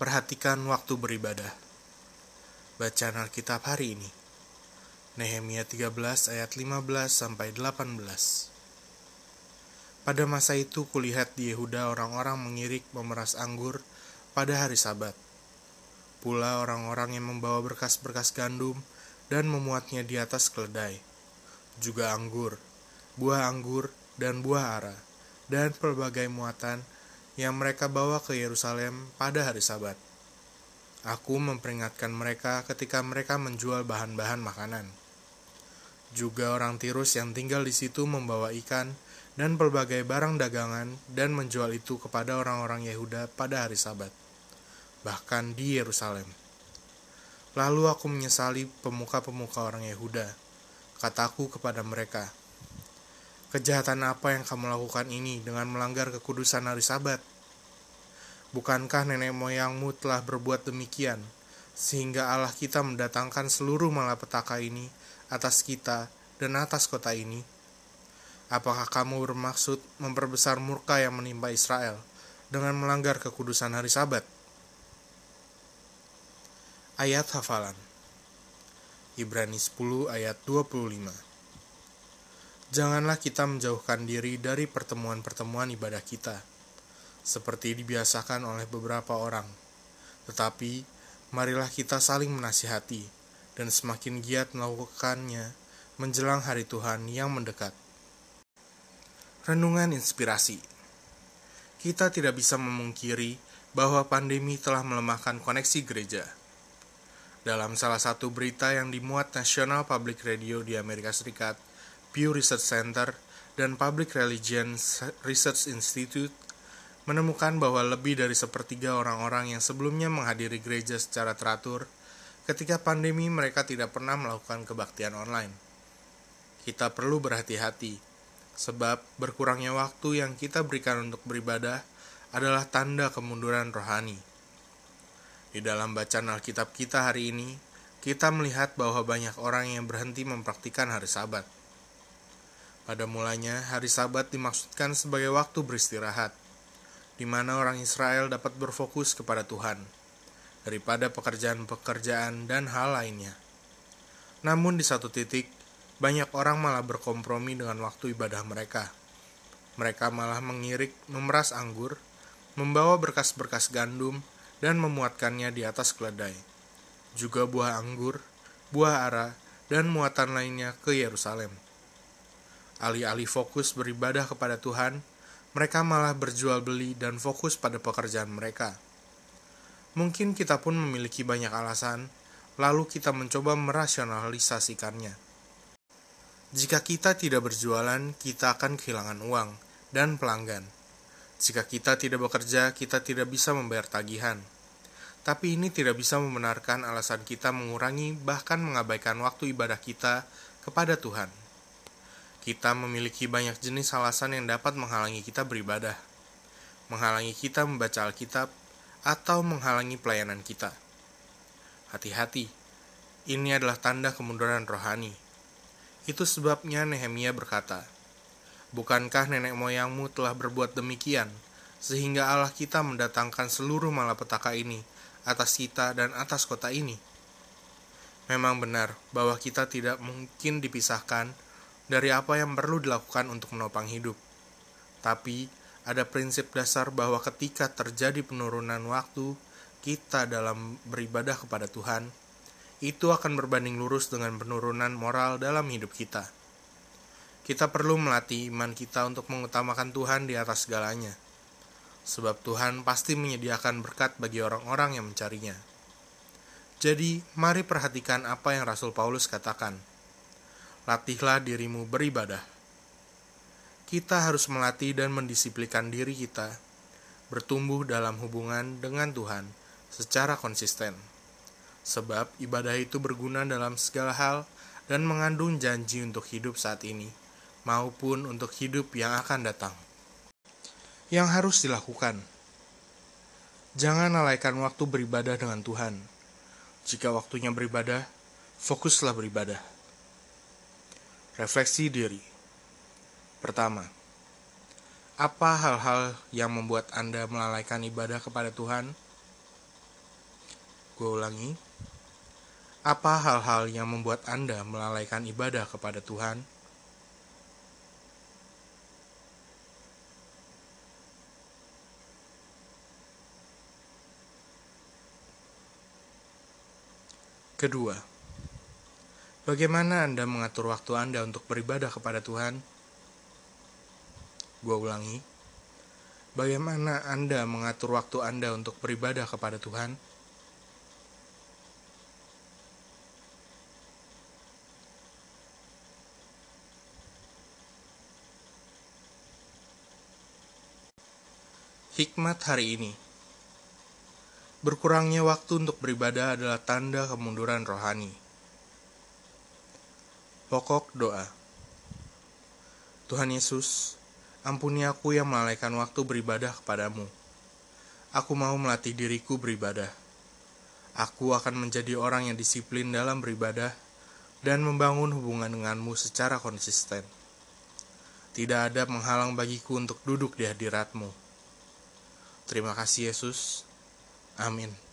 Perhatikan waktu beribadah. Bacaan Alkitab hari ini. Nehemia 13 ayat 15 sampai 18. Pada masa itu kulihat di Yehuda orang-orang mengirik memeras anggur pada hari Sabat. Pula orang-orang yang membawa berkas-berkas gandum dan memuatnya di atas keledai. Juga anggur, buah anggur dan buah ara, dan pelbagai muatan yang mereka bawa ke Yerusalem pada hari Sabat. Aku memperingatkan mereka ketika mereka menjual bahan-bahan makanan. Juga orang Tirus yang tinggal di situ membawa ikan dan pelbagai barang dagangan dan menjual itu kepada orang-orang Yehuda pada hari Sabat, bahkan di Yerusalem. Lalu aku menyesali pemuka-pemuka orang Yehuda. Kataku kepada mereka, Kejahatan apa yang kamu lakukan ini dengan melanggar kekudusan hari Sabat? Bukankah nenek moyangmu telah berbuat demikian, sehingga Allah kita mendatangkan seluruh malapetaka ini atas kita dan atas kota ini? Apakah kamu bermaksud memperbesar murka yang menimpa Israel dengan melanggar kekudusan hari Sabat? Ayat hafalan Ibrani 10 ayat 25 Janganlah kita menjauhkan diri dari pertemuan-pertemuan ibadah kita, seperti dibiasakan oleh beberapa orang. Tetapi, marilah kita saling menasihati, dan semakin giat melakukannya menjelang hari Tuhan yang mendekat. Renungan Inspirasi Kita tidak bisa memungkiri bahwa pandemi telah melemahkan koneksi gereja. Dalam salah satu berita yang dimuat National Public Radio di Amerika Serikat, Pew Research Center, dan Public Religion Research Institute menemukan bahwa lebih dari sepertiga orang-orang yang sebelumnya menghadiri gereja secara teratur, ketika pandemi mereka tidak pernah melakukan kebaktian online. Kita perlu berhati-hati, sebab berkurangnya waktu yang kita berikan untuk beribadah adalah tanda kemunduran rohani. Di dalam bacaan Alkitab kita hari ini, kita melihat bahwa banyak orang yang berhenti mempraktikkan hari Sabat pada mulanya, hari Sabat dimaksudkan sebagai waktu beristirahat, di mana orang Israel dapat berfokus kepada Tuhan, daripada pekerjaan-pekerjaan dan hal lainnya. Namun di satu titik, banyak orang malah berkompromi dengan waktu ibadah mereka. Mereka malah mengirik, memeras anggur, membawa berkas-berkas gandum, dan memuatkannya di atas keledai. Juga buah anggur, buah ara, dan muatan lainnya ke Yerusalem Alih-alih fokus beribadah kepada Tuhan, mereka malah berjual beli dan fokus pada pekerjaan mereka. Mungkin kita pun memiliki banyak alasan, lalu kita mencoba merasionalisasikannya. Jika kita tidak berjualan, kita akan kehilangan uang dan pelanggan. Jika kita tidak bekerja, kita tidak bisa membayar tagihan. Tapi ini tidak bisa membenarkan alasan kita mengurangi bahkan mengabaikan waktu ibadah kita kepada Tuhan. Kita memiliki banyak jenis alasan yang dapat menghalangi kita beribadah, menghalangi kita membaca Alkitab, atau menghalangi pelayanan kita. Hati-hati, ini adalah tanda kemunduran rohani. Itu sebabnya Nehemia berkata, Bukankah nenek moyangmu telah berbuat demikian, sehingga Allah kita mendatangkan seluruh malapetaka ini atas kita dan atas kota ini? Memang benar bahwa kita tidak mungkin dipisahkan dari apa yang perlu dilakukan untuk menopang hidup. Tapi, ada prinsip dasar bahwa ketika terjadi penurunan waktu kita dalam beribadah kepada Tuhan, itu akan berbanding lurus dengan penurunan moral dalam hidup kita. Kita perlu melatih iman kita untuk mengutamakan Tuhan di atas segalanya, sebab Tuhan pasti menyediakan berkat bagi orang-orang yang mencarinya. Jadi, mari perhatikan apa yang Rasul Paulus katakan latihlah dirimu beribadah. Kita harus melatih dan mendisiplinkan diri kita bertumbuh dalam hubungan dengan Tuhan secara konsisten. Sebab ibadah itu berguna dalam segala hal dan mengandung janji untuk hidup saat ini maupun untuk hidup yang akan datang. Yang harus dilakukan Jangan lalaikan waktu beribadah dengan Tuhan. Jika waktunya beribadah, fokuslah beribadah. Refleksi diri. Pertama, apa hal-hal yang membuat Anda melalaikan ibadah kepada Tuhan? Gue ulangi, apa hal-hal yang membuat Anda melalaikan ibadah kepada Tuhan? Kedua, bagaimana Anda mengatur waktu Anda untuk beribadah kepada Tuhan? Gue ulangi, bagaimana Anda mengatur waktu Anda untuk beribadah kepada Tuhan? Hikmat hari ini Berkurangnya waktu untuk beribadah adalah tanda kemunduran rohani. Pokok doa Tuhan Yesus, ampuni aku yang melalaikan waktu beribadah kepadamu. Aku mau melatih diriku beribadah. Aku akan menjadi orang yang disiplin dalam beribadah dan membangun hubungan denganmu secara konsisten. Tidak ada penghalang bagiku untuk duduk di hadiratmu Terima kasih Yesus. Amin.